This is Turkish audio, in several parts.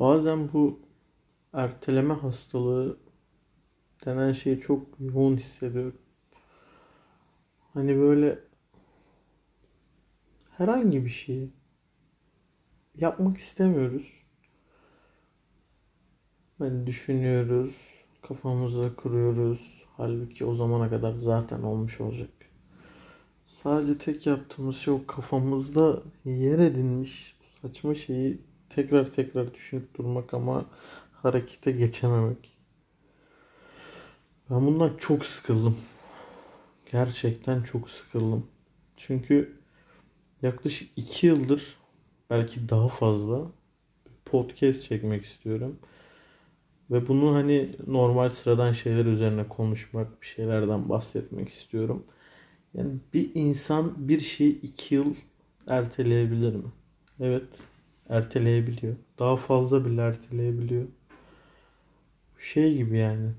Bazen bu erteleme hastalığı denen şeyi çok yoğun hissediyorum. Hani böyle herhangi bir şeyi yapmak istemiyoruz. Hani düşünüyoruz, kafamıza kuruyoruz. Halbuki o zamana kadar zaten olmuş olacak. Sadece tek yaptığımız şey o kafamızda yer edinmiş saçma şeyi tekrar tekrar düşünüp durmak ama harekete geçememek. Ben bundan çok sıkıldım. Gerçekten çok sıkıldım. Çünkü yaklaşık iki yıldır belki daha fazla podcast çekmek istiyorum. Ve bunu hani normal sıradan şeyler üzerine konuşmak, bir şeylerden bahsetmek istiyorum. Yani bir insan bir şeyi iki yıl erteleyebilir mi? Evet, erteleyebiliyor. Daha fazla bile erteleyebiliyor. Şey gibi yani.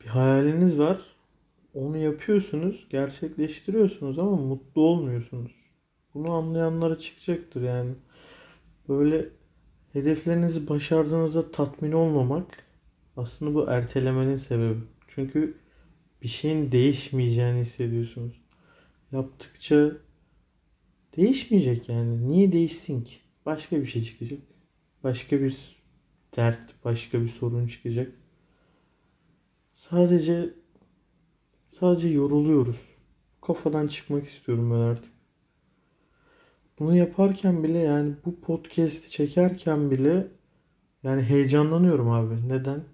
Bir hayaliniz var. Onu yapıyorsunuz, gerçekleştiriyorsunuz ama mutlu olmuyorsunuz. Bunu anlayanlara çıkacaktır yani. Böyle hedeflerinizi başardığınızda tatmin olmamak aslında bu ertelemenin sebebi. Çünkü bir şeyin değişmeyeceğini hissediyorsunuz. Yaptıkça değişmeyecek yani. Niye değişsin ki? Başka bir şey çıkacak. Başka bir dert, başka bir sorun çıkacak. Sadece sadece yoruluyoruz. Kafadan çıkmak istiyorum ben artık. Bunu yaparken bile yani bu podcast'i çekerken bile yani heyecanlanıyorum abi. Neden?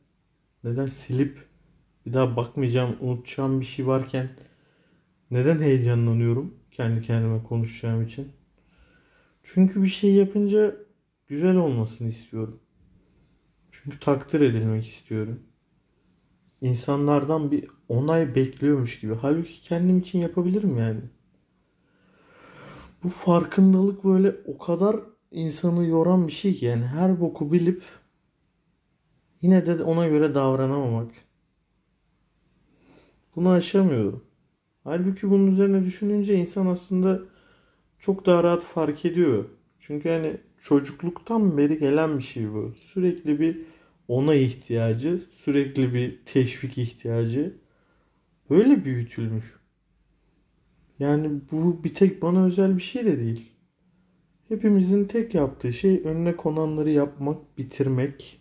Neden silip bir daha bakmayacağım, unutacağım bir şey varken neden heyecanlanıyorum kendi kendime konuşacağım için? Çünkü bir şey yapınca güzel olmasını istiyorum. Çünkü takdir edilmek istiyorum. İnsanlardan bir onay bekliyormuş gibi. Halbuki kendim için yapabilirim yani. Bu farkındalık böyle o kadar insanı yoran bir şey ki yani her boku bilip yine de ona göre davranamamak. Bunu aşamıyorum. Halbuki bunun üzerine düşününce insan aslında çok daha rahat fark ediyor. Çünkü hani çocukluktan beri gelen bir şey bu. Sürekli bir ona ihtiyacı, sürekli bir teşvik ihtiyacı. Böyle büyütülmüş. Yani bu bir tek bana özel bir şey de değil. Hepimizin tek yaptığı şey önüne konanları yapmak, bitirmek,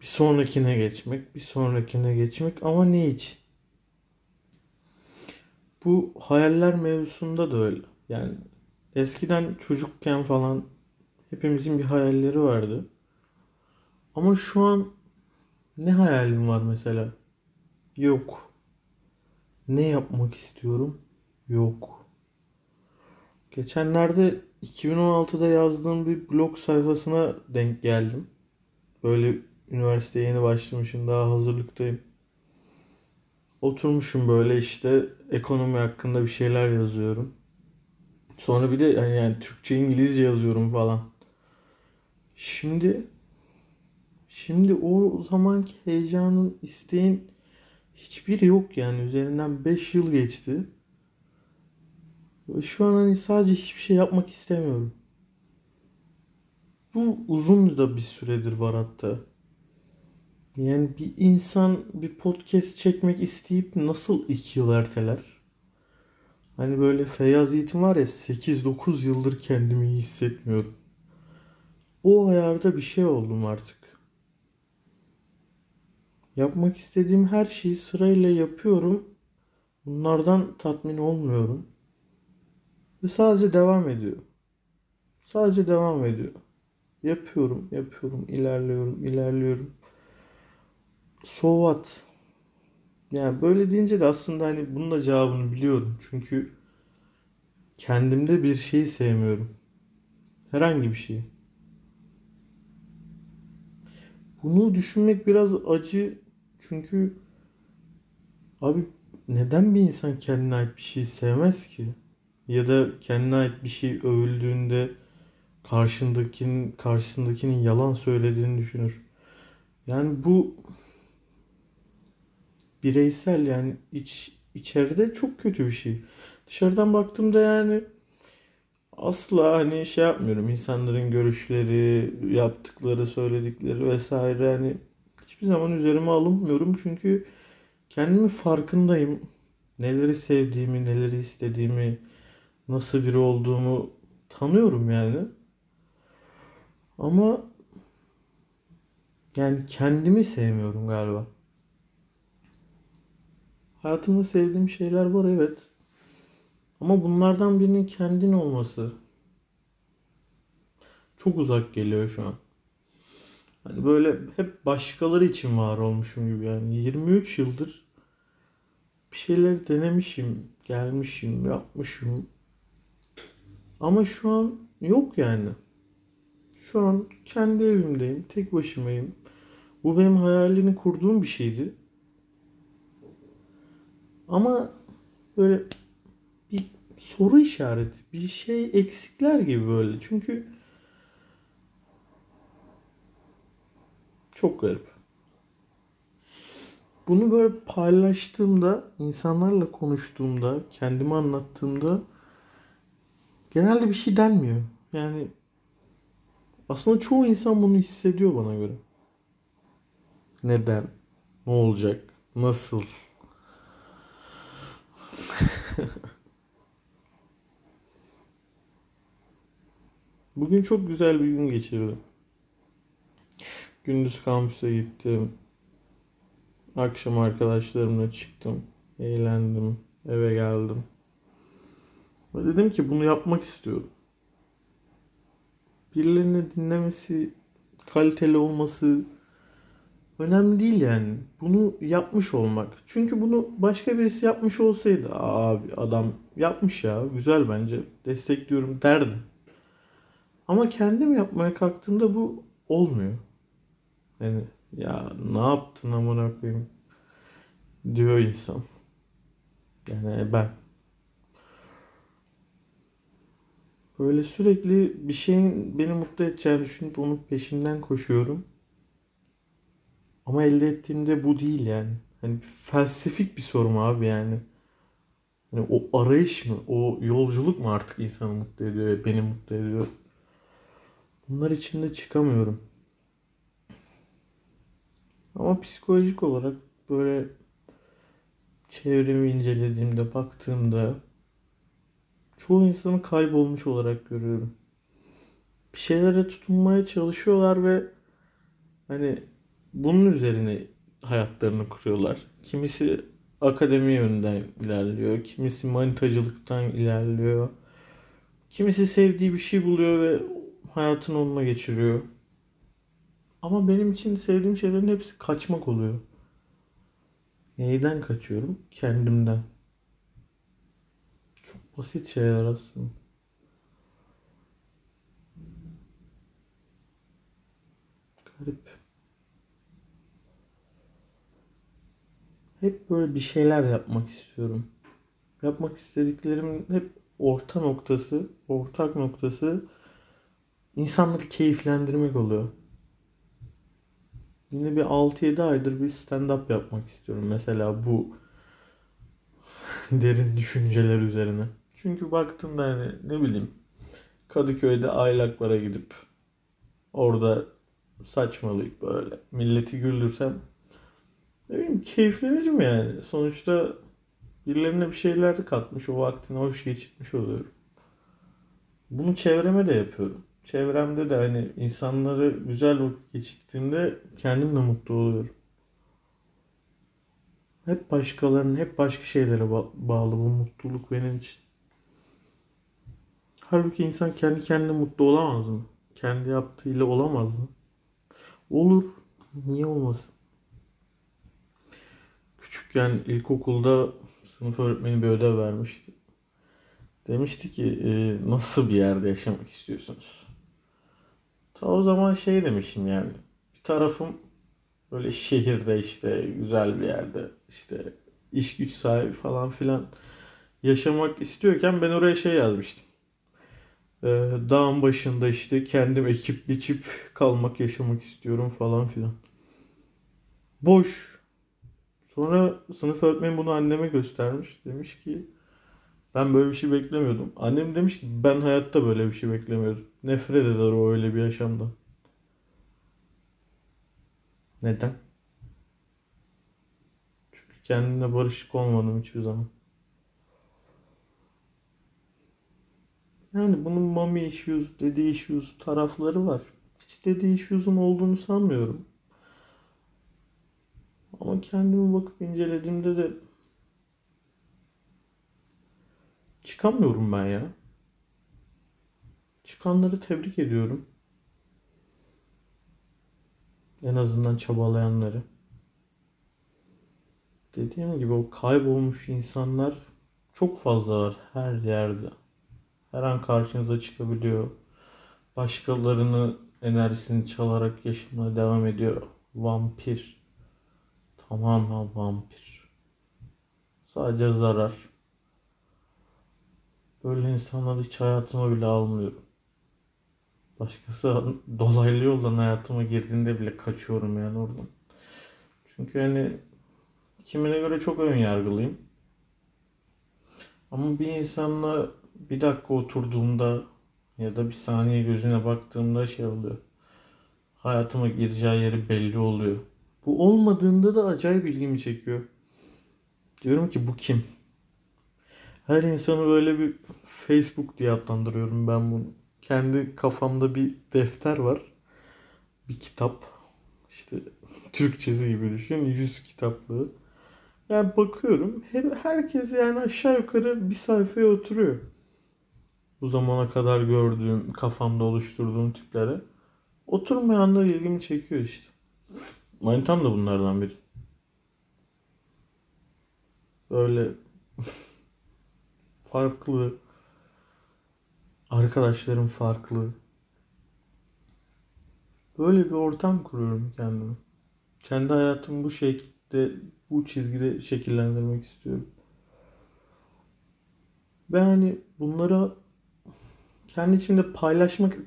bir sonrakine geçmek, bir sonrakine geçmek ama ne için? Bu hayaller mevzusunda da öyle. Yani eskiden çocukken falan hepimizin bir hayalleri vardı. Ama şu an ne hayalim var mesela? Yok. Ne yapmak istiyorum? Yok. Geçenlerde 2016'da yazdığım bir blog sayfasına denk geldim. Böyle üniversiteye yeni başlamışım. Daha hazırlıktayım. Oturmuşum böyle işte ekonomi hakkında bir şeyler yazıyorum. Sonra bir de yani, yani Türkçe İngilizce yazıyorum falan. Şimdi şimdi o zamanki heyecanın, isteğin hiçbiri yok yani. Üzerinden 5 yıl geçti. Ve şu an hani sadece hiçbir şey yapmak istemiyorum. Bu uzun da bir süredir var hatta. Yani bir insan bir podcast çekmek isteyip nasıl 2 yıl erteler? Hani böyle Feyyaz Yiğit'in var ya 8-9 yıldır kendimi iyi hissetmiyorum. O ayarda bir şey oldum artık. Yapmak istediğim her şeyi sırayla yapıyorum. Bunlardan tatmin olmuyorum. Ve sadece devam ediyor. Sadece devam ediyor. Yapıyorum, yapıyorum, ilerliyorum, ilerliyorum. So what? Yani böyle deyince de aslında hani bunun da cevabını biliyorum. Çünkü kendimde bir şeyi sevmiyorum. Herhangi bir şey. Bunu düşünmek biraz acı. Çünkü abi neden bir insan kendine ait bir şey sevmez ki? Ya da kendine ait bir şey övüldüğünde karşındakinin karşısındakinin yalan söylediğini düşünür. Yani bu bireysel yani iç içeride çok kötü bir şey. Dışarıdan baktığımda yani asla hani şey yapmıyorum. İnsanların görüşleri, yaptıkları, söyledikleri vesaire hani hiçbir zaman üzerime alınmıyorum. Çünkü kendimin farkındayım. Neleri sevdiğimi, neleri istediğimi, nasıl biri olduğumu tanıyorum yani. Ama yani kendimi sevmiyorum galiba. Hayatımda sevdiğim şeyler var evet. Ama bunlardan birinin kendin olması çok uzak geliyor şu an. Hani böyle hep başkaları için var olmuşum gibi yani 23 yıldır bir şeyler denemişim, gelmişim, yapmışım. Ama şu an yok yani. Şu an kendi evimdeyim, tek başımayım. Bu benim hayalini kurduğum bir şeydi. Ama böyle bir soru işareti, bir şey eksikler gibi böyle. Çünkü çok garip. Bunu böyle paylaştığımda, insanlarla konuştuğumda, kendime anlattığımda genelde bir şey denmiyor. Yani aslında çoğu insan bunu hissediyor bana göre. Neden? Ne olacak? Nasıl? Bugün çok güzel bir gün geçirdim. Gündüz kampüse gittim. Akşam arkadaşlarımla çıktım. Eğlendim. Eve geldim. Ve dedim ki bunu yapmak istiyorum. Birilerinin dinlemesi, kaliteli olması önemli değil yani. Bunu yapmış olmak. Çünkü bunu başka birisi yapmış olsaydı abi adam yapmış ya güzel bence destekliyorum derdim. Ama kendim yapmaya kalktığımda bu olmuyor. Yani ya ne yaptın amına koyayım diyor insan. Yani ben. Böyle sürekli bir şeyin beni mutlu edeceğini düşünüp onun peşinden koşuyorum. Ama elde ettiğimde bu değil yani. Hani felsefik bir sorum abi yani. Yani o arayış mı, o yolculuk mu artık insanı mutlu ediyor, beni mutlu ediyor. Bunlar içinde çıkamıyorum. Ama psikolojik olarak böyle çevremi incelediğimde, baktığımda çoğu insanı kaybolmuş olarak görüyorum. Bir şeylere tutunmaya çalışıyorlar ve hani bunun üzerine hayatlarını kuruyorlar. Kimisi akademi yönünden ilerliyor, kimisi manitacılıktan ilerliyor. Kimisi sevdiği bir şey buluyor ve hayatını onunla geçiriyor. Ama benim için sevdiğim şeylerin hepsi kaçmak oluyor. Neyden kaçıyorum? Kendimden. Çok basit şeyler aslında. Garip. Hep böyle bir şeyler yapmak istiyorum. Yapmak istediklerimin hep orta noktası, ortak noktası insanları keyiflendirmek oluyor. Yine bir 6-7 aydır bir stand-up yapmak istiyorum. Mesela bu derin düşünceler üzerine. Çünkü baktığımda hani ne bileyim Kadıköy'de aylaklara gidip orada saçmalayıp böyle milleti güldürsem ne bileyim keyiflenirim yani. Sonuçta birilerine bir şeyler katmış o vaktini hoş geçirmiş oluyorum. Bunu çevreme de yapıyorum çevremde de hani insanları güzel vakit geçirdiğimde kendim de mutlu oluyorum. Hep başkalarının, hep başka şeylere bağlı bu mutluluk benim için. Halbuki insan kendi kendine mutlu olamaz mı? Kendi yaptığıyla olamaz mı? Olur. Niye olmasın? Küçükken ilkokulda sınıf öğretmeni bir ödev vermişti. Demişti ki e, nasıl bir yerde yaşamak istiyorsunuz? Ta o zaman şey demişim yani. Bir tarafım böyle şehirde işte güzel bir yerde işte iş güç sahibi falan filan yaşamak istiyorken ben oraya şey yazmıştım. Ee, dağın başında işte kendim ekip biçip kalmak yaşamak istiyorum falan filan. Boş. Sonra sınıf öğretmeni bunu anneme göstermiş. Demiş ki Ben böyle bir şey beklemiyordum. Annem demiş ki ben hayatta böyle bir şey beklemiyordum. Nefret eder o öyle bir yaşamdan. Neden? Çünkü kendine barışık olmadım hiçbir zaman. Yani bunun mommy issues, daddy issues tarafları var. Hiç daddy issues'um olduğunu sanmıyorum. Ama kendime bakıp incelediğimde de çıkamıyorum ben ya. Çıkanları tebrik ediyorum. En azından çabalayanları. Dediğim gibi o kaybolmuş insanlar çok fazla var her yerde. Her an karşınıza çıkabiliyor. Başkalarının enerjisini çalarak yaşamaya devam ediyor. Vampir. Tamamen vampir. Sadece zarar. Böyle insanları hiç hayatıma bile almıyorum. Başkası dolaylı yoldan hayatıma girdiğinde bile kaçıyorum yani oradan. Çünkü hani kimine göre çok ön yargılıyım. Ama bir insanla bir dakika oturduğumda ya da bir saniye gözüne baktığımda şey oluyor. Hayatıma gireceği yeri belli oluyor. Bu olmadığında da acayip ilgimi çekiyor. Diyorum ki bu kim? Her insanı böyle bir Facebook diye adlandırıyorum ben bunu. Kendi kafamda bir defter var. Bir kitap. İşte Türkçesi gibi düşün. Yüz kitaplığı. Yani bakıyorum. Her, herkes yani aşağı yukarı bir sayfaya oturuyor. Bu zamana kadar gördüğüm, kafamda oluşturduğum tiplere. Oturmayanlar ilgimi çekiyor işte. Manitam da bunlardan biri. Böyle farklı. Arkadaşlarım farklı. Böyle bir ortam kuruyorum kendime. Kendi hayatımı bu şekilde, bu çizgide şekillendirmek istiyorum. Ve hani bunlara kendi içimde paylaşmak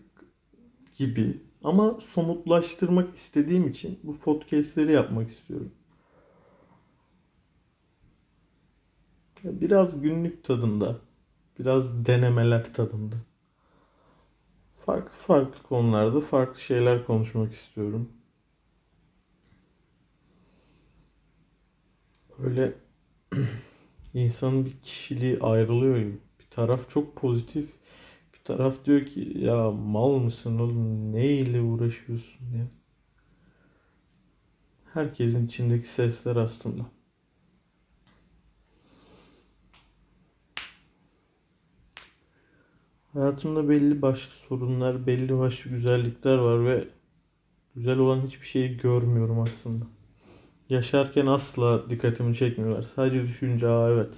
gibi ama somutlaştırmak istediğim için bu podcastleri yapmak istiyorum. Biraz günlük tadında, biraz denemeler tadında. Farklı farklı konularda farklı şeyler konuşmak istiyorum. Öyle insanın bir kişiliği ayrılıyor. Bir taraf çok pozitif, taraf diyor ki ya mal mısın oğlum neyle uğraşıyorsun diye. Herkesin içindeki sesler aslında. Hayatımda belli başlı sorunlar, belli başlı güzellikler var ve güzel olan hiçbir şeyi görmüyorum aslında. Yaşarken asla dikkatimi çekmiyorlar. Sadece düşünce aa evet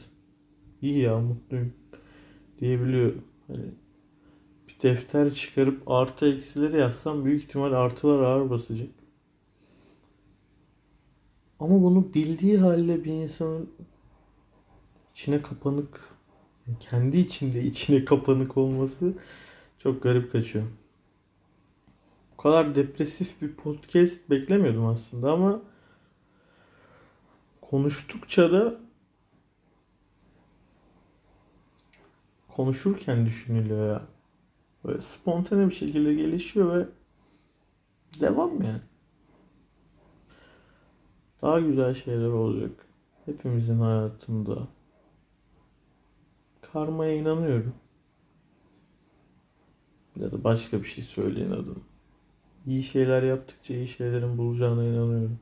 iyi ya mutluyum diyebiliyor. Hani bir defter çıkarıp artı eksileri yazsam büyük ihtimal artılar ağır basacak. Ama bunu bildiği halde bir insanın içine kapanık kendi içinde içine kapanık olması çok garip kaçıyor. Bu kadar depresif bir podcast beklemiyordum aslında ama konuştukça da konuşurken düşünülüyor ya. Böyle spontane bir şekilde gelişiyor ve devam yani. Daha güzel şeyler olacak. Hepimizin hayatında. Karmaya inanıyorum. Ya da başka bir şey söyleyin adım. İyi şeyler yaptıkça iyi şeylerin bulacağına inanıyorum.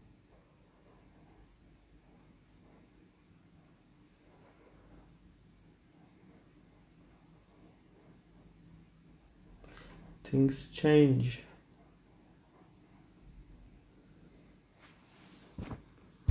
Things change.